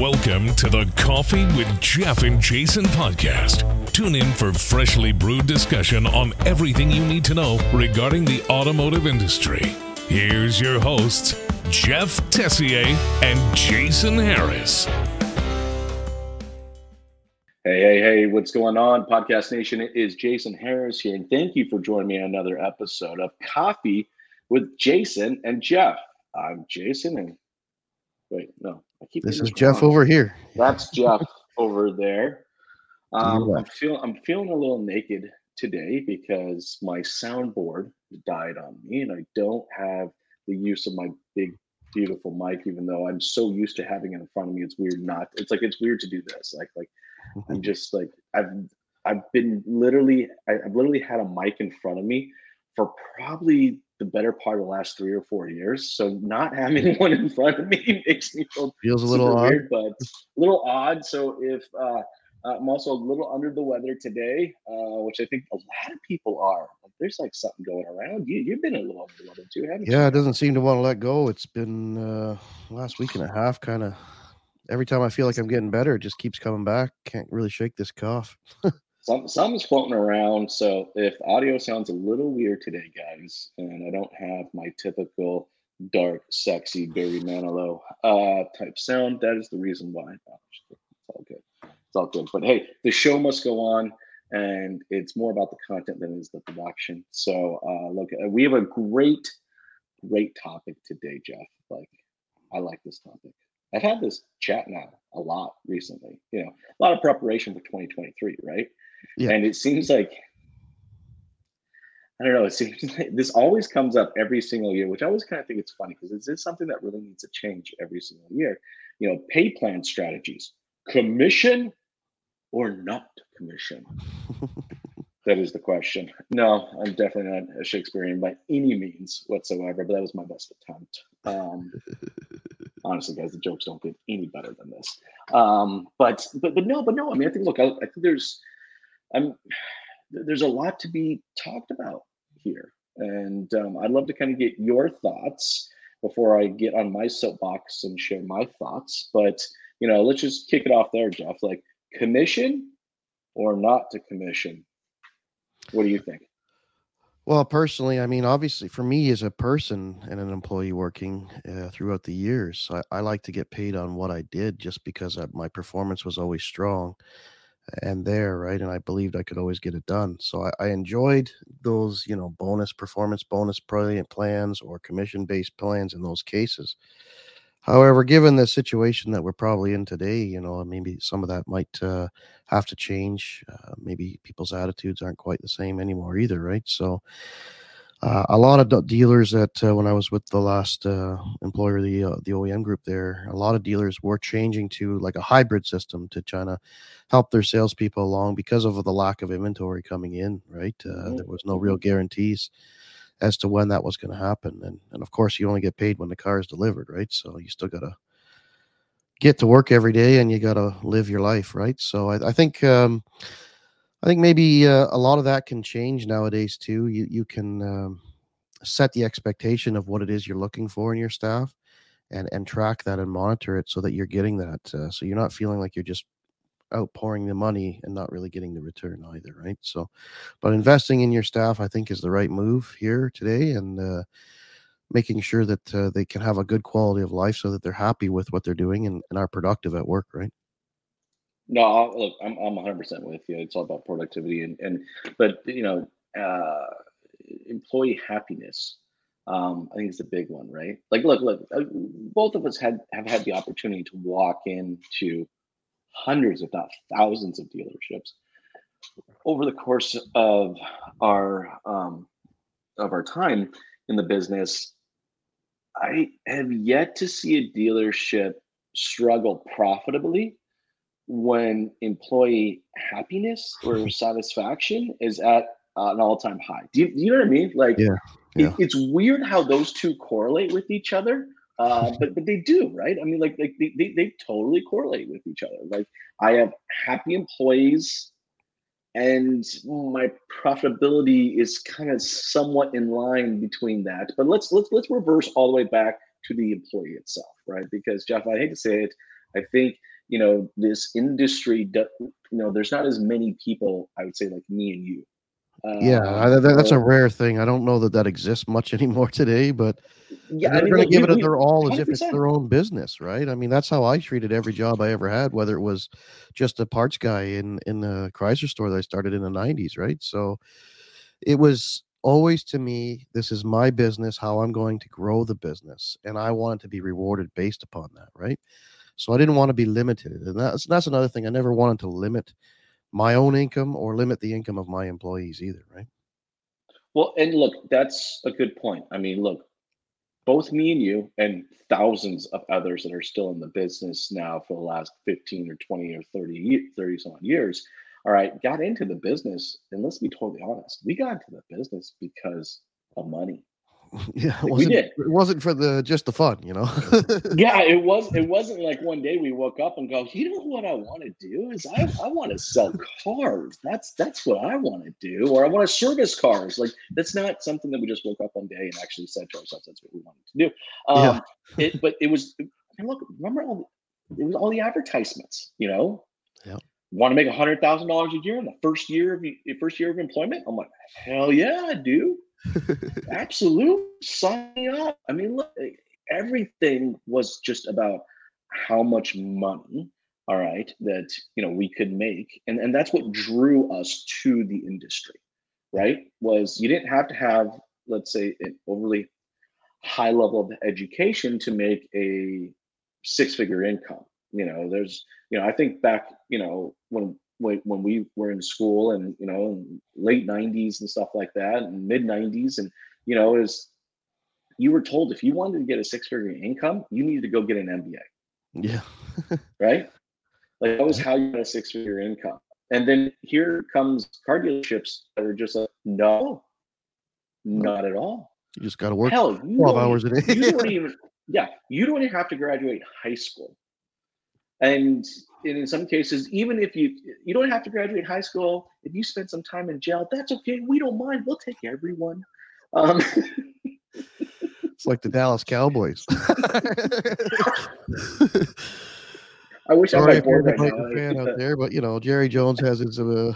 Welcome to the Coffee with Jeff and Jason podcast. Tune in for freshly brewed discussion on everything you need to know regarding the automotive industry. Here's your hosts, Jeff Tessier and Jason Harris. Hey, hey, hey, what's going on? Podcast Nation, it is Jason Harris here, and thank you for joining me on another episode of Coffee with Jason and Jeff. I'm Jason, and wait, no, this is Jeff wrong. over here. That's Jeff over there. Um, I'm feeling I'm feeling a little naked today because my soundboard died on me, and I don't have the use of my big beautiful mic, even though I'm so used to having it in front of me. It's weird not. It's like it's weird to do this. Like like I'm just like I've I've been literally I've literally had a mic in front of me for probably the better part of the last three or four years. So not having one in front of me makes me feel feels a little weird, but a little odd. So if uh, I'm also a little under the weather today, uh, which I think a lot of people are. Like, there's like something going around. You you've been a little under the weather too, haven't yeah, you? Yeah, it doesn't seem to want to let go. It's been uh, last week and a half, kind of every time I feel like I'm getting better, it just keeps coming back. Can't really shake this cough. Some, something's floating around. So if audio sounds a little weird today, guys, and I don't have my typical dark, sexy Barry Manilow uh, type sound, that is the reason why. It's all good. It's all good. But hey, the show must go on, and it's more about the content than it is the production. So uh, look, uh, we have a great, great topic today, Jeff. Like, I like this topic. I've had this chat now a lot recently. You know, a lot of preparation for 2023, right? Yeah. And it seems like I don't know. It seems like this always comes up every single year, which I always kind of think it's funny because this is this something that really needs to change every single year? You know, pay plan strategies, commission or not commission. that is the question. No, I'm definitely not a Shakespearean by any means whatsoever, but that was my best attempt. Um, honestly, guys, the jokes don't get any better than this. Um, but but but no, but no. I mean, I think look, I, I think there's I'm there's a lot to be talked about here, and um, I'd love to kind of get your thoughts before I get on my soapbox and share my thoughts. But you know, let's just kick it off there, Jeff. Like commission or not to commission. What do you think? Well, personally, I mean, obviously, for me as a person and an employee working uh, throughout the years, I, I, like to get paid on what I did just because I, my performance was always strong and there, right? And I believed I could always get it done. So I, I enjoyed those, you know, bonus performance bonus brilliant plans or commission based plans in those cases. However, given the situation that we're probably in today, you know, maybe some of that might uh, have to change. Uh, maybe people's attitudes aren't quite the same anymore either, right? So, uh, a lot of dealers that uh, when I was with the last uh, employer, the uh, the OEM group there, a lot of dealers were changing to like a hybrid system to try to help their salespeople along because of the lack of inventory coming in. Right, uh, mm-hmm. there was no real guarantees as to when that was going to happen, and and of course you only get paid when the car is delivered, right? So you still got to get to work every day and you got to live your life, right? So I, I think. Um, I think maybe uh, a lot of that can change nowadays too. You you can um, set the expectation of what it is you're looking for in your staff, and and track that and monitor it so that you're getting that. Uh, so you're not feeling like you're just outpouring the money and not really getting the return either, right? So, but investing in your staff, I think, is the right move here today, and uh, making sure that uh, they can have a good quality of life so that they're happy with what they're doing and, and are productive at work, right? No, look, I'm I'm 100 percent with you. It's all about productivity and and but you know, uh, employee happiness. Um, I think it's a big one, right? Like, look, look, uh, both of us had have had the opportunity to walk into hundreds, if not thousands, of dealerships over the course of our um, of our time in the business. I have yet to see a dealership struggle profitably when employee happiness or satisfaction is at uh, an all-time high. Do you, do you, know what I mean? Like, yeah, yeah. It, it's weird how those two correlate with each other, uh, but but they do, right? I mean, like like they, they they totally correlate with each other. Like, I have happy employees, and my profitability is kind of somewhat in line between that. But let's let's let's reverse all the way back to the employee itself, right? Because Jeff, I hate to say it, I think you know this industry. You know, there's not as many people. I would say like me and you. Uh, yeah, that's a rare thing. I don't know that that exists much anymore today, but yeah, they're I mean, going to give it their all 100%. as if it's their own business, right? I mean, that's how I treated every job I ever had, whether it was just a parts guy in in the Chrysler store that I started in the '90s, right? So it was always to me, this is my business, how I'm going to grow the business, and I want to be rewarded based upon that, right? So I didn't want to be limited, and that's that's another thing. I never wanted to limit my own income or limit the income of my employees either, right? Well, and look, that's a good point. I mean, look, both me and you and thousands of others that are still in the business now for the last 15 or 20 or 30 30 some years all right got into the business and let's be totally honest we got into the business because of money yeah, it we did. It wasn't for the just the fun, you know. yeah, it was. It wasn't like one day we woke up and go, you know what I want to do is I, I want to sell cars. That's that's what I want to do, or I want to service cars. Like that's not something that we just woke up one day and actually said to ourselves that's what we wanted to do. Um, yeah. it, but it was. look, remember all it was all the advertisements, you know. Yeah. Want to make a hundred thousand dollars a year in the first year of first year of employment? I'm like, hell yeah, I do. Absolutely. Sign me up. I mean, look, everything was just about how much money, all right, that you know we could make. And, and that's what drew us to the industry, right? Was you didn't have to have, let's say, an overly high level of education to make a six-figure income. You know, there's, you know, I think back, you know, when when we were in school and you know late 90s and stuff like that and mid 90s and you know is you were told if you wanted to get a six figure income you needed to go get an mba yeah. Right? Like that was how you got a six figure income. And then here comes car dealerships that are just like no not at all. You just got to work Hell, 12 hours a day. you don't even yeah you don't even have to graduate high school and in some cases, even if you you don't have to graduate high school, if you spend some time in jail, that's okay. We don't mind. We'll take everyone. Um, it's like the Dallas Cowboys. I wish Sorry I had more fan out there, but you know Jerry Jones has his uh,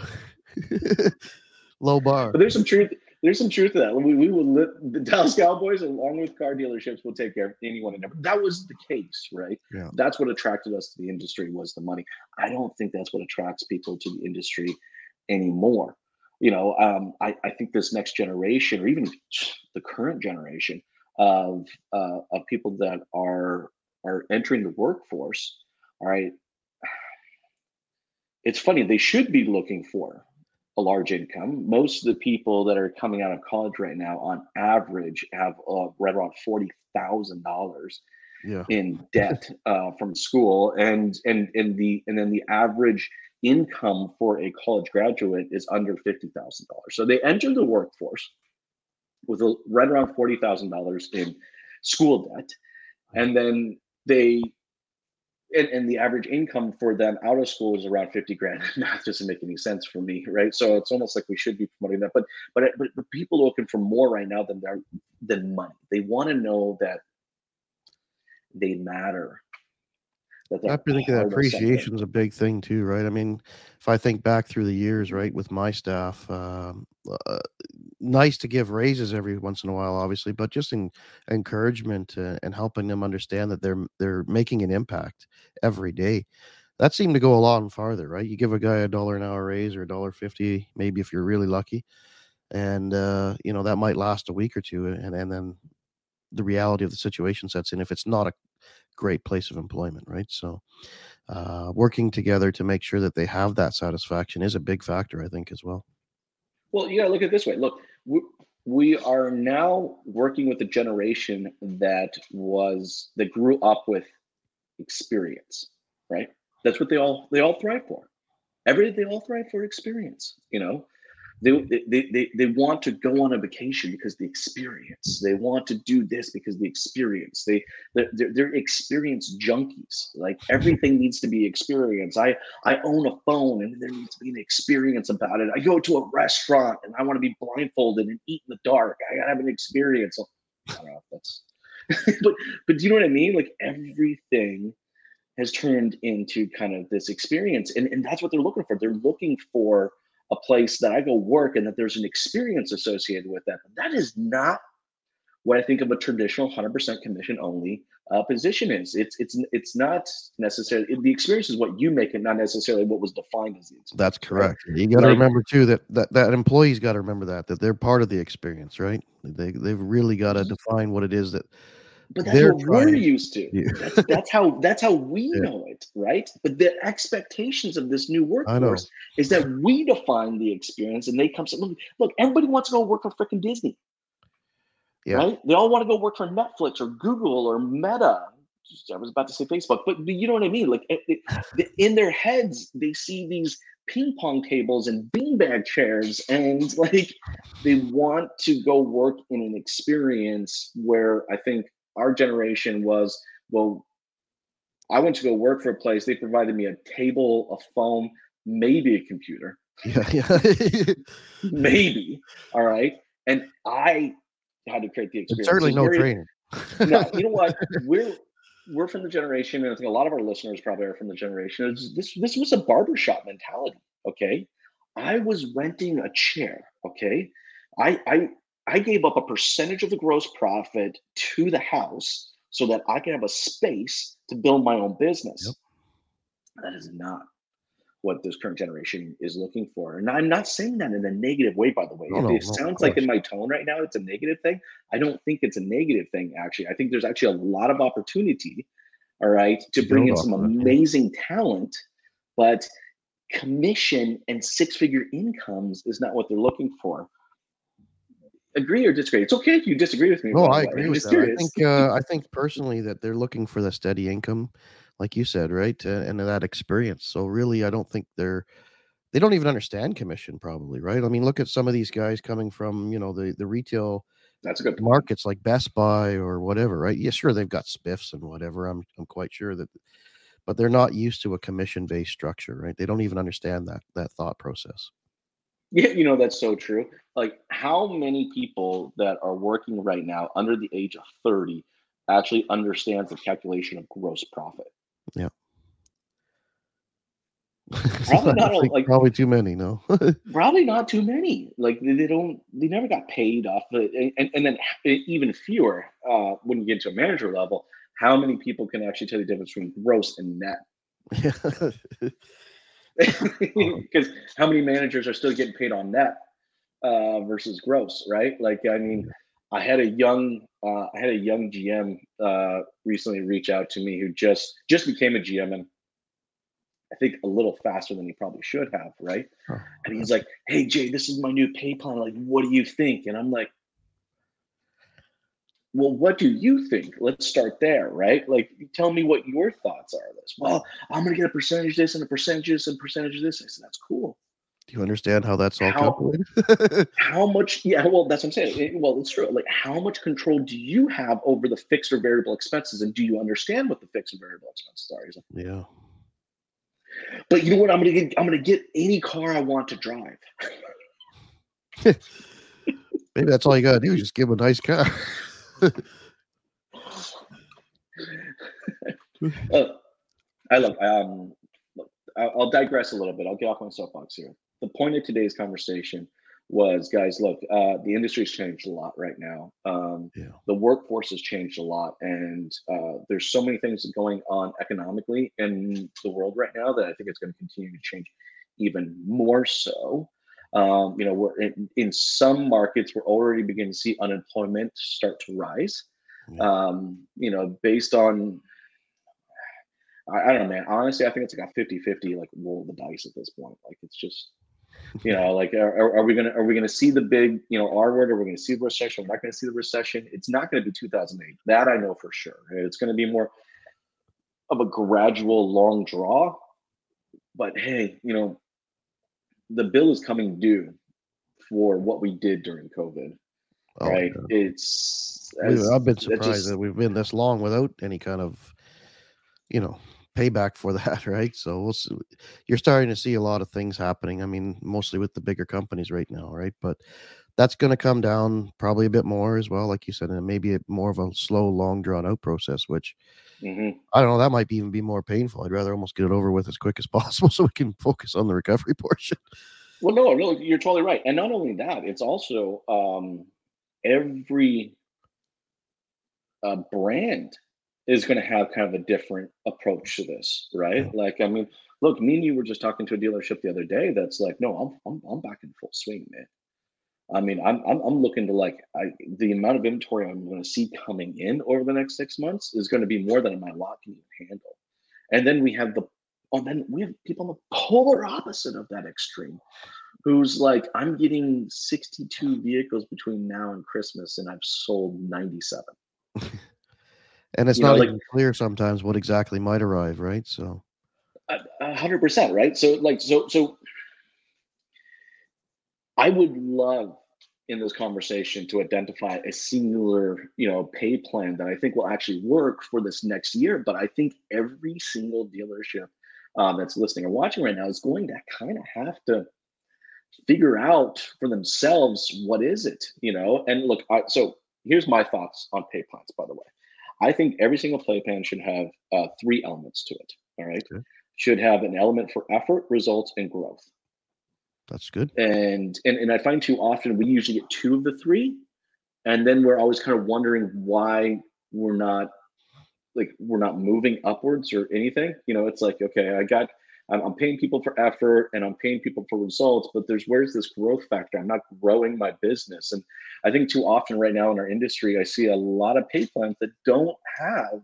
low bar. But there's some truth there's some truth to that. We, we will live, the Dallas Cowboys, along with car dealerships, will take care of anyone and everyone. That was the case, right? Yeah. That's what attracted us to the industry was the money. I don't think that's what attracts people to the industry anymore. You know, um, I, I think this next generation, or even the current generation of uh, of people that are are entering the workforce, all right. It's funny they should be looking for a large income. Most of the people that are coming out of college right now, on average, have uh, right around forty thousand dollars in debt uh, from school, and and and the and then the average income for a college graduate is under fifty thousand dollars. So they enter the workforce with a, right around forty thousand dollars in school debt, and then they and, and the average income for them out of school is around 50 grand. Math doesn't make any sense for me right? So it's almost like we should be promoting that but but but, but people are looking for more right now than they're than money. They want to know that they matter I think that appreciation is a big thing too, right? I mean, if I think back through the years, right, with my staff, um, uh, nice to give raises every once in a while, obviously, but just in encouragement uh, and helping them understand that they're they're making an impact every day. That seemed to go a lot farther, right? You give a guy a dollar an hour raise or a dollar fifty, maybe if you're really lucky, and uh, you know that might last a week or two, and and then the reality of the situation sets in if it's not a great place of employment, right? So, uh, working together to make sure that they have that satisfaction is a big factor, I think, as well. Well, you got to look at it this way. Look, we, we are now working with a generation that was that grew up with experience, right? That's what they all they all thrive for. Every they all thrive for experience. You know, they, they, they, they want to go on a vacation because the experience. They want to do this because the experience. They they're, they're experience junkies. Like everything needs to be experience. I I own a phone and there needs to be an experience about it. I go to a restaurant and I want to be blindfolded and eat in the dark. I gotta have an experience. Oh, I don't know if that's but but do you know what I mean? Like everything has turned into kind of this experience. And, and that's what they're looking for. They're looking for a place that I go work and that there's an experience associated with that. That is not what I think of a traditional 100% commission only uh, position is. It's it's it's not necessarily the experience is what you make it, not necessarily what was defined as the experience. That's correct. Right? You got to like, remember too that that that employees got to remember that that they're part of the experience, right? They they've really got to mm-hmm. define what it is that. But that's what we're used to. Yeah. That's, that's how that's how we yeah. know it, right? But the expectations of this new workforce is that we define the experience, and they come say, "Look, look, everybody wants to go work for freaking Disney." Yeah. Right? They all want to go work for Netflix or Google or Meta. I was about to say Facebook, but you know what I mean? Like it, it, in their heads, they see these ping pong tables and beanbag chairs, and like they want to go work in an experience where I think our generation was, well, I went to go work for a place. They provided me a table, a phone, maybe a computer. Yeah, yeah. maybe. All right. And I had to create the experience. It's certainly no very, training. no, you know what? We're we're from the generation, and I think a lot of our listeners probably are from the generation. This this was a barbershop mentality. Okay, I was renting a chair. Okay, I I I gave up a percentage of the gross profit to the house so that I can have a space to build my own business. Yep. That is not what this current generation is looking for. And I'm not saying that in a negative way, by the way. No, if no, it no, sounds like in my tone right now, it's a negative thing. I don't think it's a negative thing, actually. I think there's actually a lot of opportunity, all right, to bring in some amazing talent, but commission and six figure incomes is not what they're looking for. Agree or disagree? It's okay if you disagree with me. No, I agree with that. I think uh, I think personally that they're looking for the steady income like you said, right? Uh, and that experience. So really, I don't think they're they don't even understand commission, probably, right? I mean, look at some of these guys coming from you know the the retail. That's a good markets like Best Buy or whatever, right? Yeah, sure, they've got spiffs and whatever. I'm I'm quite sure that, but they're not used to a commission based structure, right? They don't even understand that that thought process. Yeah, you know that's so true. Like, how many people that are working right now under the age of thirty actually understands the calculation of gross profit? Yeah. Probably not like probably too many. No, probably not too many. Like they, they don't, they never got paid off. The, and, and then even fewer uh, when you get to a manager level. How many people can actually tell the difference between gross and net? Because how many managers are still getting paid on net uh, versus gross, right? Like I mean, I had a young uh, I had a young GM uh, recently reach out to me who just just became a GM and I think a little faster than he probably should have, right? And he's like, "Hey Jay, this is my new pay plan. Like, what do you think?" And I'm like, "Well, what do you think? Let's start there, right? Like, tell me what your thoughts are of this." Well, I'm gonna get a percentage this and a percentage this and percentage of this. I said, "That's cool." Do you understand how that's all how, calculated? how much? Yeah, well, that's what I'm saying. Well, it's true. Like, how much control do you have over the fixed or variable expenses, and do you understand what the fixed and variable expenses are? Like, yeah. But you know what? I'm gonna get. I'm gonna get any car I want to drive. Maybe that's all you gotta do. Just give him a nice car. uh, I love. Um, I'll digress a little bit. I'll get off my soapbox here the point of today's conversation was guys look uh, the industry's changed a lot right now um, yeah. the workforce has changed a lot and uh, there's so many things going on economically in the world right now that i think it's going to continue to change even more so um, you know we're in, in, some markets we're already beginning to see unemployment start to rise yeah. um, you know based on I, I, don't know man honestly i think it's like a 50 50 like roll the dice at this point like it's just you know, like are, are we gonna are we gonna see the big you know R word? Are we gonna see the recession? We're not gonna see the recession. It's not gonna be 2008. That I know for sure. It's gonna be more of a gradual long draw. But hey, you know, the bill is coming due for what we did during COVID. Oh, right? It's as, I've been surprised just, that we've been this long without any kind of you know payback for that, right? So we'll see. you're starting to see a lot of things happening. I mean, mostly with the bigger companies right now, right? But that's going to come down probably a bit more as well, like you said, and maybe a, more of a slow, long, drawn out process. Which mm-hmm. I don't know, that might even be more painful. I'd rather almost get it over with as quick as possible so we can focus on the recovery portion. Well, no, no, you're totally right, and not only that, it's also um, every uh, brand is going to have kind of a different approach to this, right? Yeah. Like, I mean, look, me and you were just talking to a dealership the other day that's like, no, I'm I'm, I'm back in full swing, man. I mean, I'm, I'm I'm looking to like I the amount of inventory I'm going to see coming in over the next six months is going to be more than my lot can even handle. And then we have the oh, then we have people on the polar opposite of that extreme, who's like, I'm getting 62 vehicles between now and Christmas, and I've sold 97. and it's you not know, even like, clear sometimes what exactly might arrive, right? So a hundred percent, right? So like so so I would love in this conversation to identify a singular, you know, pay plan that I think will actually work for this next year. But I think every single dealership um, that's listening or watching right now is going to kind of have to figure out for themselves what is it, you know. And look, I, so here's my thoughts on pay plans. By the way, I think every single pay plan should have uh, three elements to it. All right, okay. should have an element for effort, results, and growth. That's good. And, and and I find too often we usually get two of the three, and then we're always kind of wondering why we're not like we're not moving upwards or anything. You know, it's like okay, I got I'm, I'm paying people for effort and I'm paying people for results, but there's where's this growth factor? I'm not growing my business, and I think too often right now in our industry, I see a lot of pay plans that don't have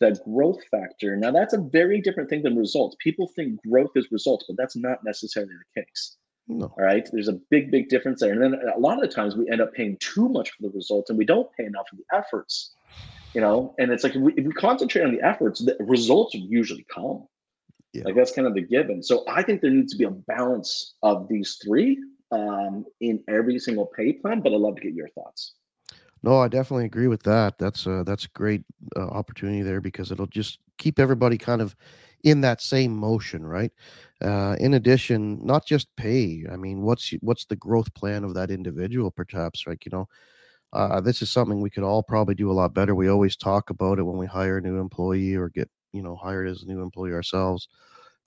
that growth factor. Now, that's a very different thing than results. People think growth is results, but that's not necessarily the case. No. All right. There's a big, big difference there. And then a lot of the times we end up paying too much for the results and we don't pay enough for the efforts, you know? And it's like if we, if we concentrate on the efforts, the results usually come. Yeah. Like that's kind of the given. So I think there needs to be a balance of these three um, in every single pay plan, but I'd love to get your thoughts. No, I definitely agree with that. That's a that's a great uh, opportunity there because it'll just keep everybody kind of in that same motion, right? Uh, in addition, not just pay. I mean, what's what's the growth plan of that individual? Perhaps, like you know, uh, this is something we could all probably do a lot better. We always talk about it when we hire a new employee or get you know hired as a new employee ourselves.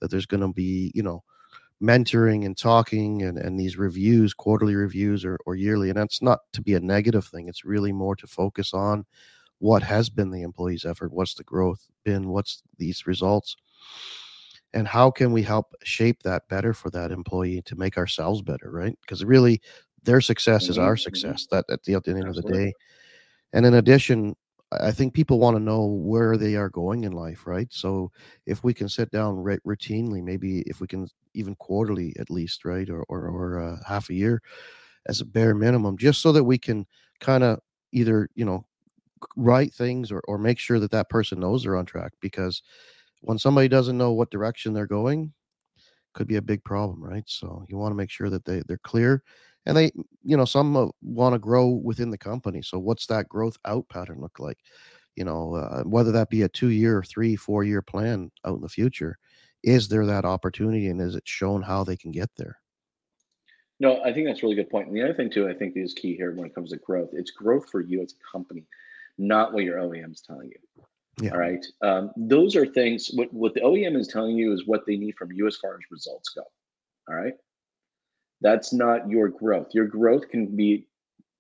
That there's going to be you know mentoring and talking and, and these reviews, quarterly reviews or, or yearly. And that's not to be a negative thing. It's really more to focus on what has been the employee's effort, what's the growth been, what's these results, and how can we help shape that better for that employee to make ourselves better, right? Because really their success is our mm-hmm, mm-hmm. success that at the, at the end Absolutely. of the day. And in addition, I think people want to know where they are going in life, right? So if we can sit down r- routinely, maybe if we can even quarterly at least, right, or or, or uh, half a year as a bare minimum, just so that we can kind of either you know write things or or make sure that that person knows they're on track. Because when somebody doesn't know what direction they're going, could be a big problem, right? So you want to make sure that they they're clear and they you know some uh, want to grow within the company so what's that growth out pattern look like? You know uh, whether that be a two year three four year plan out in the future is there that opportunity and is it shown how they can get there? No i think that's a really good point and the other thing too i think is key here when it comes to growth it's growth for you as a company not what your oem is telling you yeah. all right um, those are things what, what the oem is telling you is what they need from you as far as results go all right that's not your growth. Your growth can be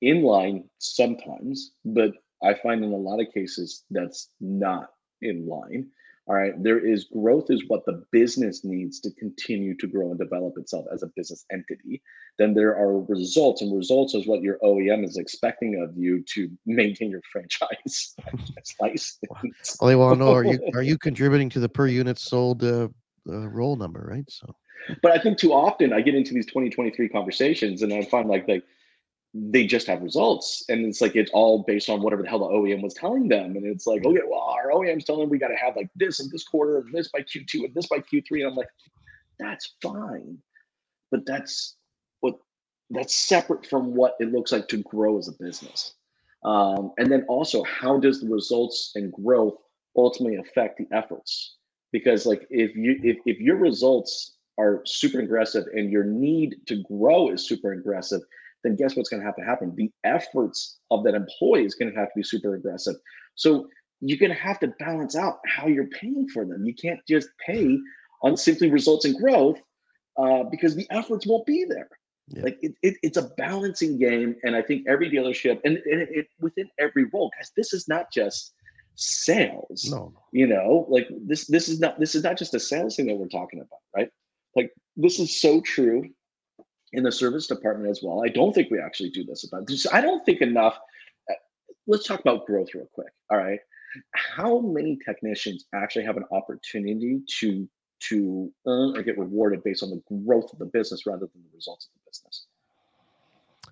in line sometimes, but I find in a lot of cases that's not in line. All right. There is growth is what the business needs to continue to grow and develop itself as a business entity. Then there are results, and results is what your OEM is expecting of you to maintain your franchise. That's nice. Well, they want to know are you are you contributing to the per unit sold uh, uh, roll number, right? So but I think too often I get into these 2023 conversations and I find like like they just have results and it's like it's all based on whatever the hell the OEM was telling them and it's like okay well our OEM's telling them we got to have like this and this quarter and this by Q2 and this by Q3 and I'm like that's fine. But that's what that's separate from what it looks like to grow as a business. Um, and then also how does the results and growth ultimately affect the efforts because like if you if, if your results are super aggressive and your need to grow is super aggressive, then guess what's going to have to happen? The efforts of that employee is going to have to be super aggressive. So you're going to have to balance out how you're paying for them. You can't just pay on simply results and growth uh, because the efforts won't be there. Yeah. Like it, it, it's a balancing game, and I think every dealership and, and it, it, within every role, guys, this is not just sales. No, you know, like this this is not this is not just a sales thing that we're talking about, right? Like this is so true in the service department as well. I don't think we actually do this about this. I don't think enough. Uh, let's talk about growth real quick. All right, how many technicians actually have an opportunity to to earn or get rewarded based on the growth of the business rather than the results of the business?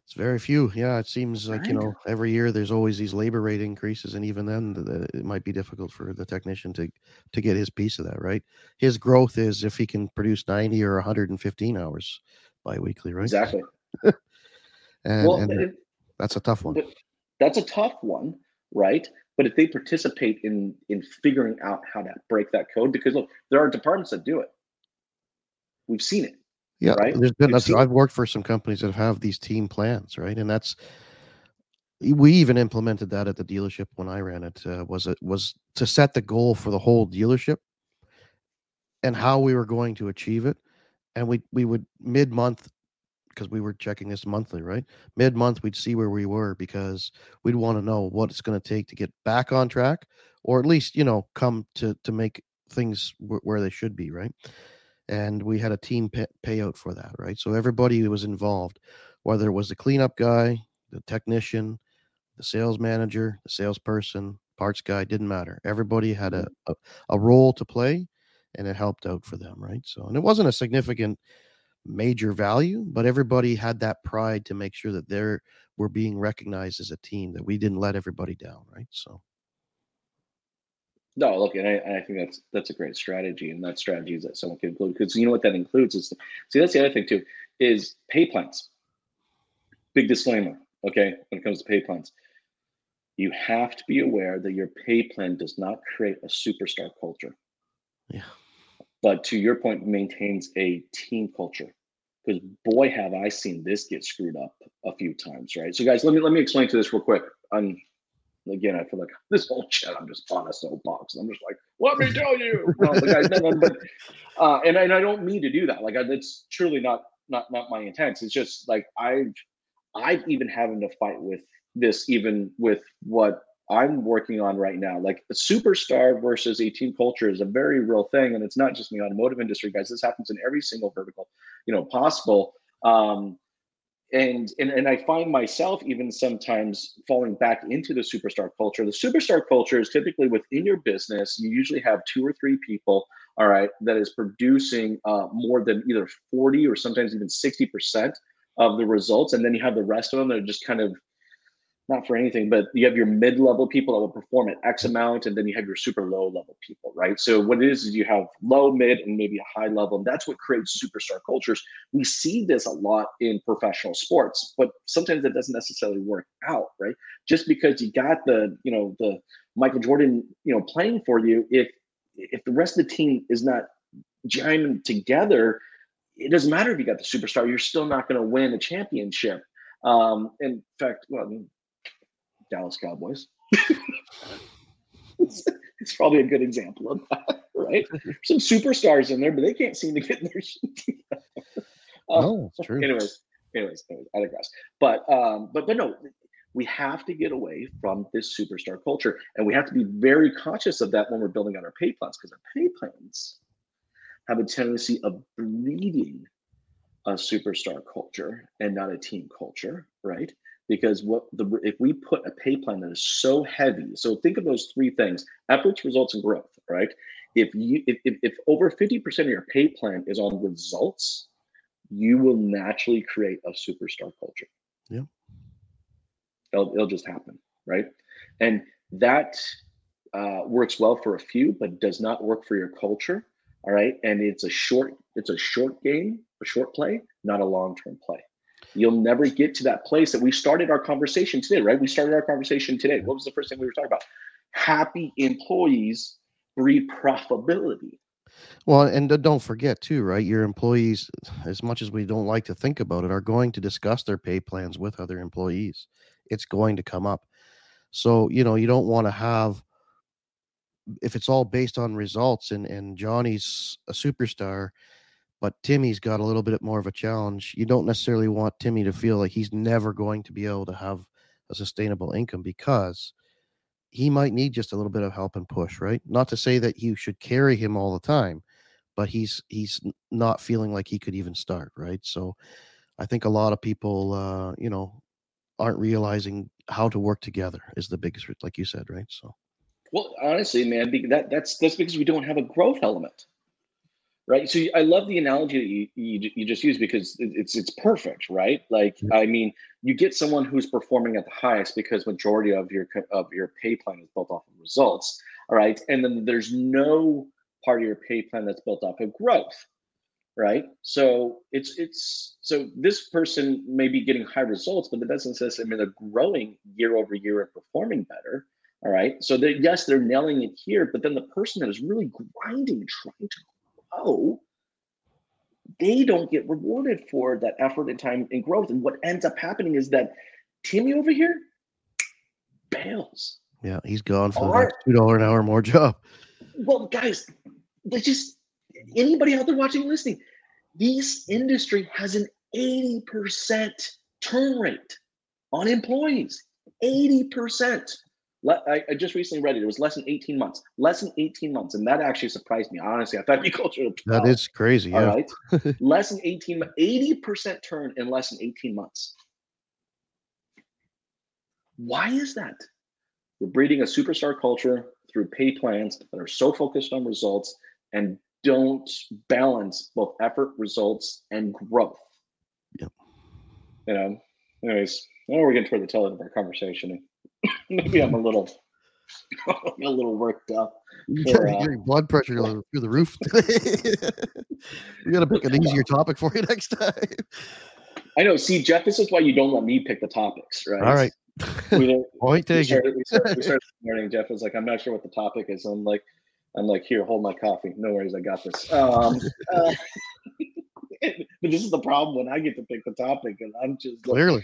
It's very few. Yeah, it seems like you know every year there's always these labor rate increases, and even then the, it might be difficult for the technician to to get his piece of that. Right, his growth is if he can produce 90 or 115 hours biweekly, right? Exactly. and, well, and it, that's a tough one. That's a tough one, right? But if they participate in in figuring out how to break that code, because look, there are departments that do it. We've seen it. Yeah, right. There's been I've worked for some companies that have these team plans, right? And that's we even implemented that at the dealership when I ran it. Uh, was it was to set the goal for the whole dealership and how we were going to achieve it, and we we would mid month because we were checking this monthly, right? Mid month we'd see where we were because we'd want to know what it's going to take to get back on track, or at least you know come to to make things w- where they should be, right? And we had a team pay- payout for that, right? So everybody was involved, whether it was the cleanup guy, the technician, the sales manager, the salesperson, parts guy, didn't matter. Everybody had a, mm-hmm. a, a role to play, and it helped out for them, right? So, and it wasn't a significant major value, but everybody had that pride to make sure that they're were being recognized as a team, that we didn't let everybody down, right? So. No, look, and I, and I, think that's that's a great strategy, and that strategy is that someone can include because you know what that includes is see that's the other thing too is pay plans. Big disclaimer, okay, when it comes to pay plans, you have to be aware that your pay plan does not create a superstar culture. Yeah. But to your point, maintains a team culture. Because boy, have I seen this get screwed up a few times, right? So, guys, let me let me explain to this real quick. I'm again, I feel like this whole chat, I'm just on a soapbox. I'm just like, let me tell you. Uh, and, I, don't mean to do that. Like, it's truly not not not my intent. It's just like I've I've even having to fight with this, even with what I'm working on right now. Like superstar versus a team culture is a very real thing, and it's not just in the automotive industry, guys. This happens in every single vertical, you know, possible. Um, and, and and I find myself even sometimes falling back into the superstar culture. The superstar culture is typically within your business. You usually have two or three people, all right, that is producing uh, more than either forty or sometimes even sixty percent of the results, and then you have the rest of them that are just kind of not for anything, but you have your mid-level people that will perform at X amount, and then you have your super low-level people, right? So what it is is you have low, mid, and maybe a high level, and that's what creates superstar cultures. We see this a lot in professional sports, but sometimes it doesn't necessarily work out, right? Just because you got the, you know, the Michael Jordan, you know, playing for you, if if the rest of the team is not jamming together, it doesn't matter if you got the superstar, you're still not going to win a championship. Um, in fact, well, Dallas Cowboys. it's, it's, probably a good example of that, right? Some superstars in there, but they can't seem to get their shit together. Um, no, it's true. Anyways, anyways, anyways, I digress. But um, but but no, we have to get away from this superstar culture, and we have to be very conscious of that when we're building on our pay plans, because our pay plans have a tendency of breeding a superstar culture and not a team culture, right? Because what the if we put a pay plan that is so heavy so think of those three things efforts results and growth right? If you if, if, if over 50% of your pay plan is on results you will naturally create a superstar culture. Yeah. It'll, it'll just happen right? And that uh, works well for a few but does not work for your culture all right? And it's a short it's a short game a short play not a long-term play You'll never get to that place that we started our conversation today, right? We started our conversation today. What was the first thing we were talking about? Happy employees breed profitability. Well, and don't forget too, right? Your employees, as much as we don't like to think about it, are going to discuss their pay plans with other employees. It's going to come up. So, you know, you don't want to have if it's all based on results and and Johnny's a superstar, but Timmy's got a little bit more of a challenge. You don't necessarily want Timmy to feel like he's never going to be able to have a sustainable income because he might need just a little bit of help and push, right? Not to say that you should carry him all the time, but he's he's not feeling like he could even start, right? So I think a lot of people uh, you know, aren't realizing how to work together is the biggest like you said, right? So well, honestly, man, that that's that's because we don't have a growth element right? So I love the analogy that you, you, you just used because it's it's perfect, right? Like I mean, you get someone who's performing at the highest because majority of your of your pay plan is built off of results, all right? And then there's no part of your pay plan that's built off of growth, right? So it's it's so this person may be getting high results, but that doesn't necessarily mean they're growing year over year and performing better. All right. So they yes, they're nailing it here, but then the person that is really grinding, trying to grow, they don't get rewarded for that effort and time and growth. And what ends up happening is that Timmy over here bails. Yeah, he's gone for Our, the two dollar an hour more job. Well, guys, they just anybody out there watching and listening, this industry has an 80% turn rate on employees. 80%. I, I, just recently read it. It was less than 18 months. Less than 18 months. And that actually surprised me. Honestly, I thought it'd be closer to 12. That is crazy. All yeah. right. less than 18, 80% turn in less than 18 months. Why is that? We're breeding a superstar culture through pay plans that are so focused on results and don't balance both effort, results, and growth. Yep. You know, anyways, now we're getting toward the tail end of our conversation. maybe I'm a little a little worked up. For, uh, Your blood pressure through the roof. we got to pick an easier topic for you next time. I know. See, Jeff, this is why you don't let me pick the topics, right? All right. We, Point we, started, we, started, we started this morning. Jeff was like, "I'm not sure what the topic is." I'm like, "I'm like, here, hold my coffee. No worries, I got this." Um, uh, but this is the problem when I get to pick the topic, and I'm just clearly.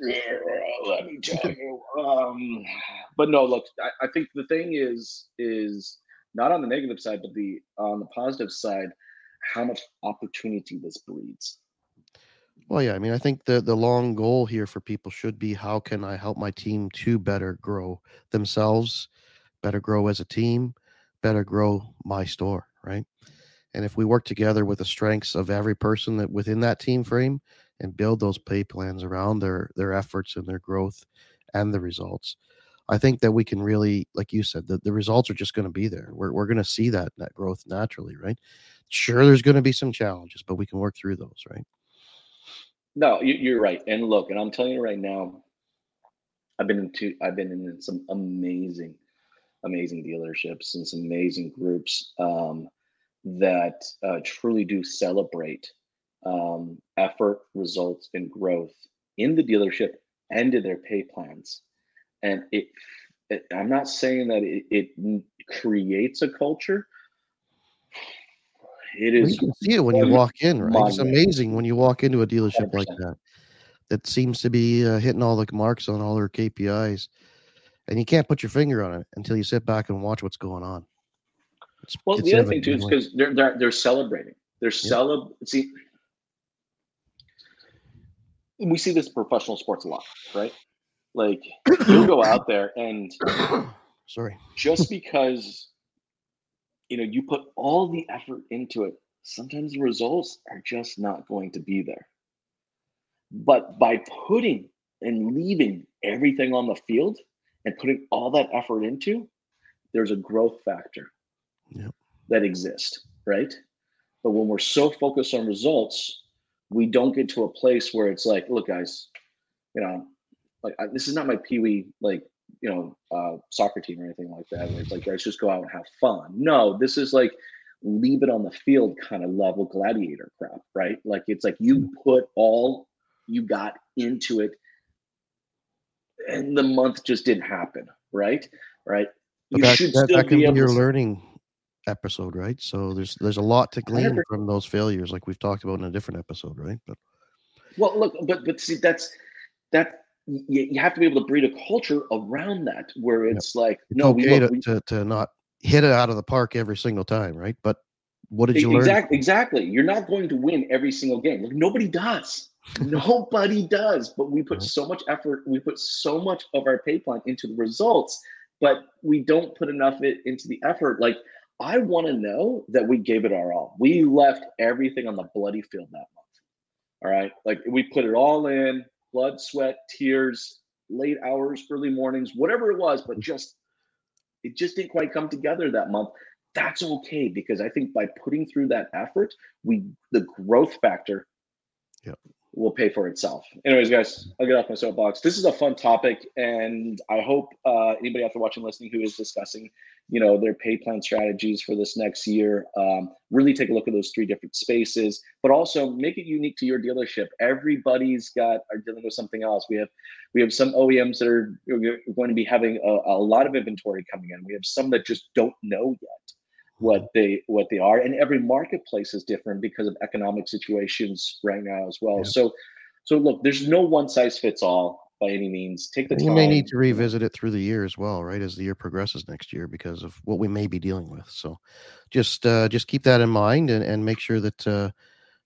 Like, let me tell you. Um, but no, look, I, I, think the thing is is not on the negative side, but the on the positive side, how much opportunity this breeds. Well, yeah, I mean, I think the the long goal here for people should be how can I help my team to better grow themselves, better grow as a team, better grow my store, right? And if we work together with the strengths of every person that within that team frame, and build those pay plans around their their efforts and their growth and the results. I think that we can really like you said the, the results are just going to be there. We're, we're going to see that that growth naturally right? Sure there's going to be some challenges but we can work through those right? No you, are right and look and i'm telling you right now i've been into i've been in some amazing amazing dealerships and some amazing groups um, that uh, truly do celebrate um, effort, results, and growth in the dealership and in their pay plans. And it, it I'm not saying that it, it creates a culture. It is. You can see it when you walk in, right? It's amazing when you walk into a dealership 100%. like that. That seems to be uh, hitting all the marks on all their KPIs, and you can't put your finger on it until you sit back and watch what's going on. It's, well, it's the other thing too is because they're, they're they're celebrating. They're yeah. celeb. We see this in professional sports a lot, right? Like you go out there and sorry, just because you know you put all the effort into it, sometimes the results are just not going to be there. But by putting and leaving everything on the field and putting all that effort into, there's a growth factor yep. that exists, right? But when we're so focused on results, we don't get to a place where it's like, look, guys, you know, like I, this is not my pee wee like you know uh, soccer team or anything like that. Where it's like let's just go out and have fun. No, this is like leave it on the field kind of level gladiator crap, right? Like it's like you put all you got into it, and the month just didn't happen, right? Right. But you that, should that, still that be, be your learning episode, right? So there's there's a lot to glean 100%. from those failures, like we've talked about in a different episode, right? But Well, look, but but see, that's that you, you have to be able to breed a culture around that where Yeah. it's like, it's no, we, look, to, we to to not hit it out of the park every single time, right? But what did you learn? exactly, exactly. You're not going to win every single game. Like nobody does. Nobody does. But we put so much effort. We put so much of our pay plan into the results, but we don't put enough it into the effort. Like I want to know that we gave it our all. We left everything on the bloody field that month. All right, like we put it all in, blood, sweat, tears, late hours, early mornings, whatever it was, but just it just didn't quite come together that month that's okay because I think by putting through that effort, we the growth factor Yep. Will pay for itself. Anyways, guys, I'll get off my soapbox. This is a fun topic, and I hope uh, anybody out there watching, listening, who is discussing, you know, their pay plan strategies for this next year, um, really take a look at those three different spaces, but also make it unique to your dealership. Everybody's got are dealing with something else. We have we have some OEMs that are going to be having a, a lot of inventory coming in. We have some that just don't know yet what they what they are and every marketplace is different because of economic situations right now as well Yeah. so so look there's no one size fits all by any means take the And time you may need to revisit it through the year as well, right? As the year progresses next year, because of what we may be dealing with. So, just uh, just keep that in mind and, and make sure that uh,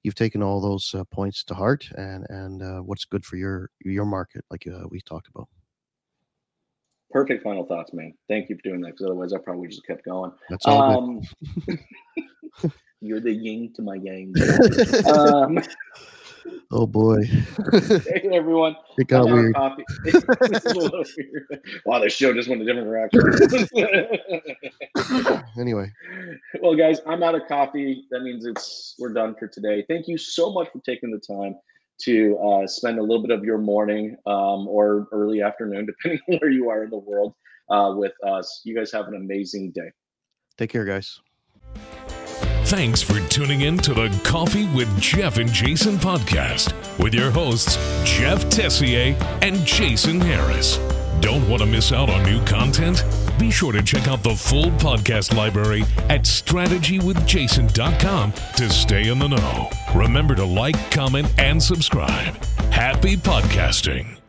you've taken all those uh, points to heart and and uh, what's good for your your market, like uh, we talked about. Perfect final thoughts man thank you for doing that because otherwise i probably just kept going That's all. um you're the yin to my yang um oh boy, hey everyone it got I'm out of weird. coffee. This is a little weird. wow the show just went a different direction anyway, well, guys, I'm out of coffee. That means it's we're done for today. Thank you so much for taking the time to uh, spend a little bit of your morning um, or early afternoon, depending on where you are in the world, uh, with us. You guys have an amazing day. take care, guys. Thanks for tuning in to the Coffee with Jeff and Jason podcast with your hosts, Jeff Tessier and Jason Harris. Don't want to miss out on new content? Be sure to check out the full podcast library at strategywithjason.com to stay in the know. Remember to like, comment, and subscribe. Happy podcasting.